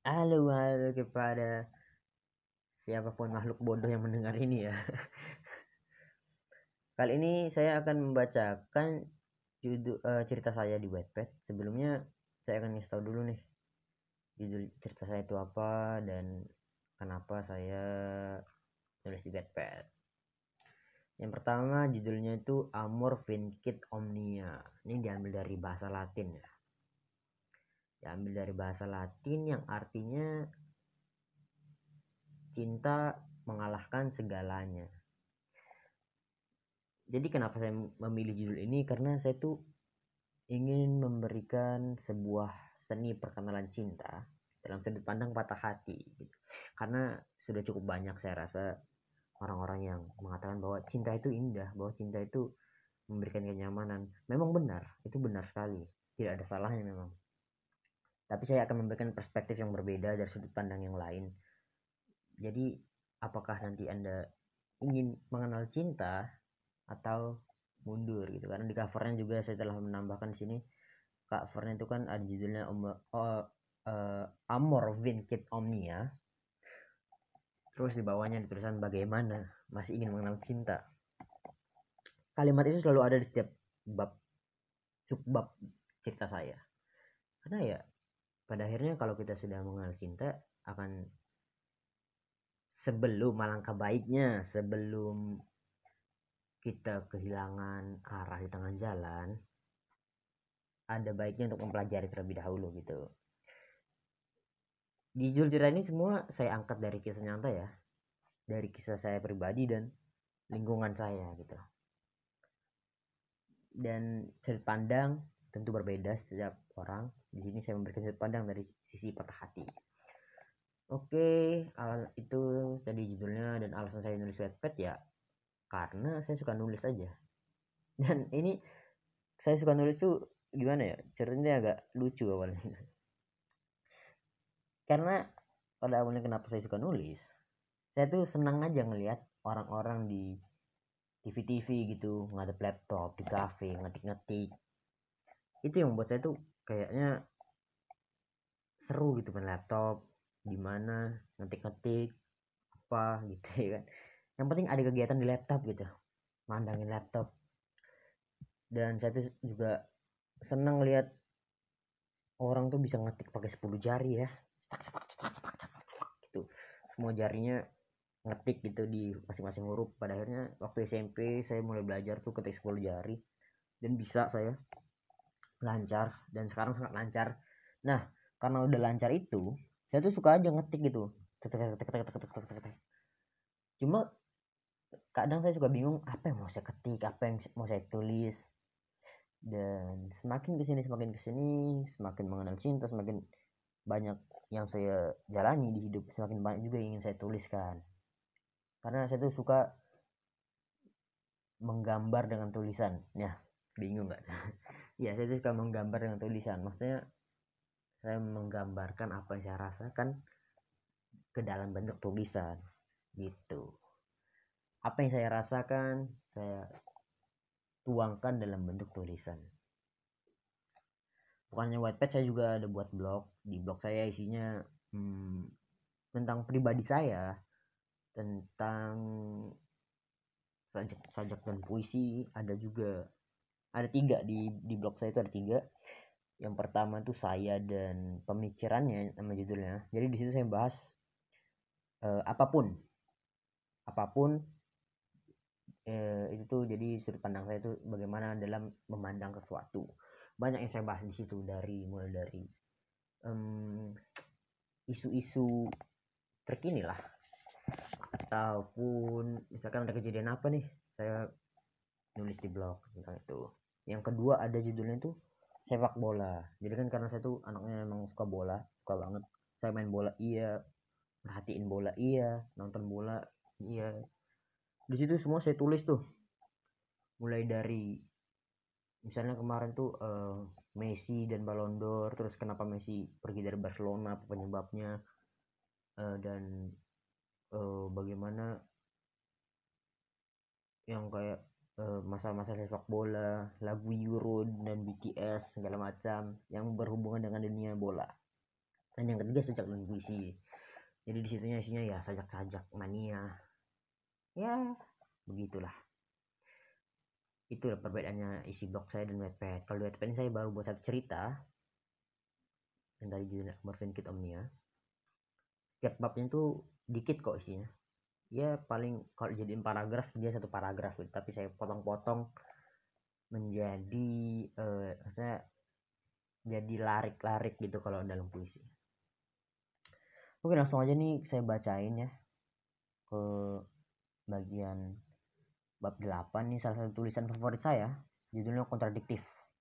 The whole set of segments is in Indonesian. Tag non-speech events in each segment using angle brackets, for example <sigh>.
Halo, halo kepada siapa pun makhluk bodoh yang mendengar ini ya. <laughs> Kali ini saya akan membacakan judul uh, cerita saya di Wattpad. Sebelumnya saya akan ngasih dulu nih judul cerita saya itu apa dan kenapa saya nulis di Wattpad. Yang pertama judulnya itu Amor Vincit Omnia. Ini diambil dari bahasa Latin ya diambil dari bahasa Latin yang artinya cinta mengalahkan segalanya. Jadi kenapa saya memilih judul ini karena saya tuh ingin memberikan sebuah seni perkenalan cinta dalam sudut pandang patah hati gitu. Karena sudah cukup banyak saya rasa orang-orang yang mengatakan bahwa cinta itu indah, bahwa cinta itu memberikan kenyamanan. Memang benar, itu benar sekali. Tidak ada salahnya memang tapi saya akan memberikan perspektif yang berbeda dari sudut pandang yang lain. Jadi, apakah nanti Anda ingin mengenal cinta atau mundur gitu? Karena di covernya juga saya telah menambahkan sini covernya itu kan ada judulnya Om, uh, uh, Amor Vincit Omnia. Terus di bawahnya ditulisan bagaimana masih ingin mengenal cinta. Kalimat itu selalu ada di setiap bab subbab cerita saya. Karena ya pada akhirnya kalau kita sudah mengenal cinta akan sebelum alangkah baiknya sebelum kita kehilangan arah di tengah jalan ada baiknya untuk mempelajari terlebih dahulu gitu. Di cerita ini semua saya angkat dari kisah nyata ya. Dari kisah saya pribadi dan lingkungan saya gitu. Dan sudut pandang tentu berbeda setiap orang. Di sini saya memberikan sudut pandang dari sisi patah hati. Oke al itu tadi judulnya dan alasan saya nulis wetpad ya karena saya suka nulis aja. <laughs> Dan ini saya suka nulis tuh gimana ya? Ceritanya agak lucu awalnya. <laughs> Karena pada awalnya kenapa saya suka nulis saya tuh senang aja ngelihat orang-orang di TV-TV gitu ngadep laptop di cafe ngetik-ngetik itu yang membuat saya tuh kayaknya seru gitu main laptop gimana ngetik-ngetik apa <laughs> gitu ya kan. Yang penting ada kegiatan di laptop gitu mandangin laptop. Dan saya tuh juga senang lihat orang tuh bisa ngetik pakai 10 jari ya. Gitu. Semua jarinya ngetik gitu di masing-masing huruf. Pada akhirnya waktu SMP saya mulai belajar tuh ketik 10 jari. Dan bisa saya lancar dan sekarang sangat lancar. Nah karena udah lancar itu saya tuh suka aja ngetik gitu. Cuma kadang saya suka bingung apa yang mau saya ketik apa yang mau saya tulis? Dan semakin ke sini semakin ke sini semakin mengenal cinta semakin banyak yang saya jalani di hidup semakin banyak juga yang ingin saya tuliskan. Karena saya tuh suka menggambar dengan tulisan. Ya bingung nggak <laughs> ya saya suka menggambar dengan tulisan. Maksudnya saya menggambarkan apa yang saya rasakan ke dalam bentuk tulisan gitu. Apa yang saya rasakan saya tuangkan dalam bentuk tulisan. Bukannya whitepad saya juga ada buat blog. Di blog saya isinya hmm, tentang pribadi saya tentang sajak sajak dan puisi. Ada juga ada tiga di di blog saya itu ada tiga. Yang pertama tuh saya dan pemikirannya nama judulnya. Jadi di situ saya bahas uh, apa pun. Apa pun uh, itu tuh jadi sudut pandang saya itu bagaimana dalam memandang sesuatu. Banyak yang saya bahas di situ dari mulai dari isu-isu um, terkini lah. Ataupun misalkan ada kejadian apa nih saya nulis di blog tentang itu yang kedua ada judulnya itu sepak bola. Jadi kan karena saya tuh anaknya emang suka bola suka banget. Saya main bola iya. Perhatiin bola iya. Nonton bola iya. Di situ semua saya tulis tuh. Mulai dari misalnya kemarin tuh uh, Messi dan Ballon d'Or terus kenapa Messi pergi dari Barcelona apa penyebabnya uh, dan uh, bagaimana yang kayak Eh, masa-masa sepak bola, lagu Euro dan BTS segala macam yang berhubungan dengan dunia bola. dan yang ketiga sajak dan puisi. Jadi di situnya isinya ya sajak-sajak mania. Ya begitulah. Itu perbedaannya isi blog saya dan Wattpad. Kalau di ini saya baru buat satu cerita yang tadi judulnya Morphin Kit Omnia. Setiap babnya itu dikit kok isinya ya paling kalau jadiin paragraf dia satu paragraf gitu. Tapi saya potong-potong menjadi eh, saya jadi larik-larik gitu kalau dalam puisi. Oke langsung aja nih saya bacain ya ke bagian bab 8 nih salah satu tulisan favorit saya judulnya kontradiktif.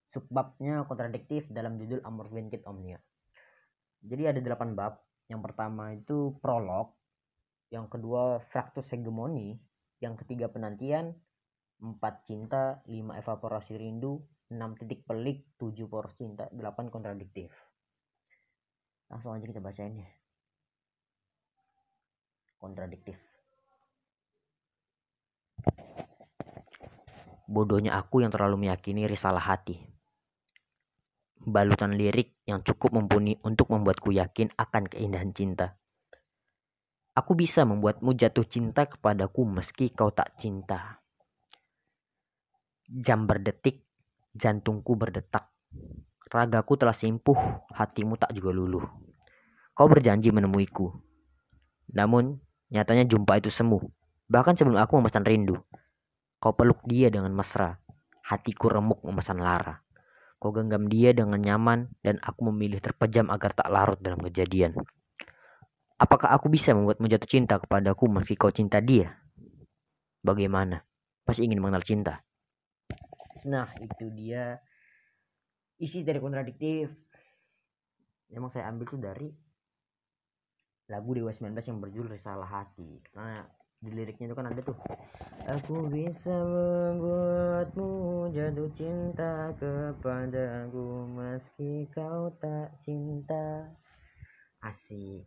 Subbabnya kontradiktif dalam judul Amor Kit Omnia. Jadi ada 8 bab. Yang pertama itu prolog yang kedua fraktus hegemoni yang ketiga penantian. Empat cinta. Lima evaporasi rindu. Enam titik pelik. Tujuh poros cinta. Delapan kontradiktif. Langsung aja kita bacain ya. Kontradiktif. Bodohnya aku yang terlalu meyakini risalah hati. Balutan lirik yang cukup mumpuni untuk membuatku yakin akan keindahan cinta. Aku bisa membuatmu jatuh cinta kepadaku meski kau tak cinta. Jam berdetik, jantungku berdetak. Ragaku telah simpuh, hatimu tak juga luluh. Kau berjanji menemuiku. Namun, nyatanya jumpa itu semu. Bahkan sebelum aku memesan rindu. Kau peluk dia dengan mesra. Hatiku remuk memesan lara. Kau genggam dia dengan nyaman dan aku memilih terpejam agar tak larut dalam kejadian. Apakah aku bisa membuatmu jatuh cinta kepadaku meski kau cinta dia? Bagaimana? Pasti ingin mengenal cinta. Nah, itu dia isi dari kontradiktif. Emang saya ambil tuh dari lagu Dewa 19 yang berjudul Risalah Hati. Karena di liriknya itu kan ada tuh aku bisa membuatmu jatuh cinta kepadaku meski kau tak cinta asik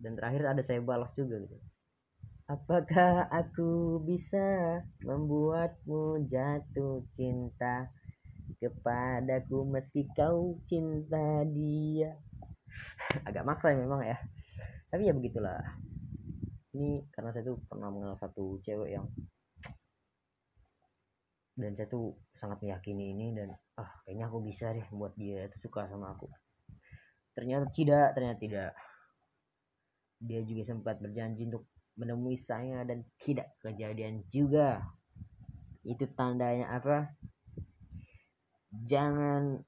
dan terakhir ada saya balas juga gitu. Apakah aku bisa membuatmu jatuh cinta kepadaku meski kau cinta dia? <laughs> Agak maksa memang ya. Tapi ya begitulah. Ini karena saya tuh pernah mengenal satu cewek yang dan saya tuh sangat meyakini ini dan ah kayaknya aku bisa deh buat dia itu suka sama aku. Ternyata tidak ternyata tidak dia juga sempat berjanji untuk menemui saya dan tidak kejadian juga. Itu tandanya apa? Jangan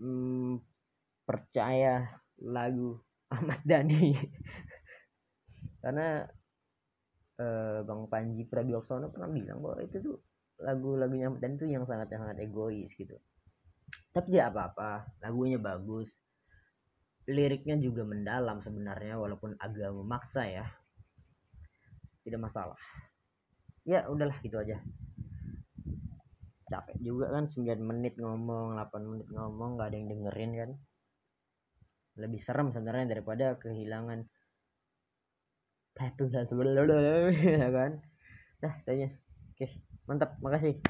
hmm, percaya lagu Ahmad Dhani. <laughs> Karena uh, Bang Panji Pragiwaksono pernah bilang bahwa itu tuh lagu-lagunya dan itu yang sangat sangat egois gitu. Tapi tidak apa-apa lagunya bagus liriknya juga mendalam sebenarnya walaupun agak memaksa ya tidak masalah ya udahlah gitu aja capek juga kan 9 menit ngomong 8 menit ngomong nggak ada yang dengerin kan lebih serem sebenarnya daripada kehilangan ya kan dah tanya oke mantap makasih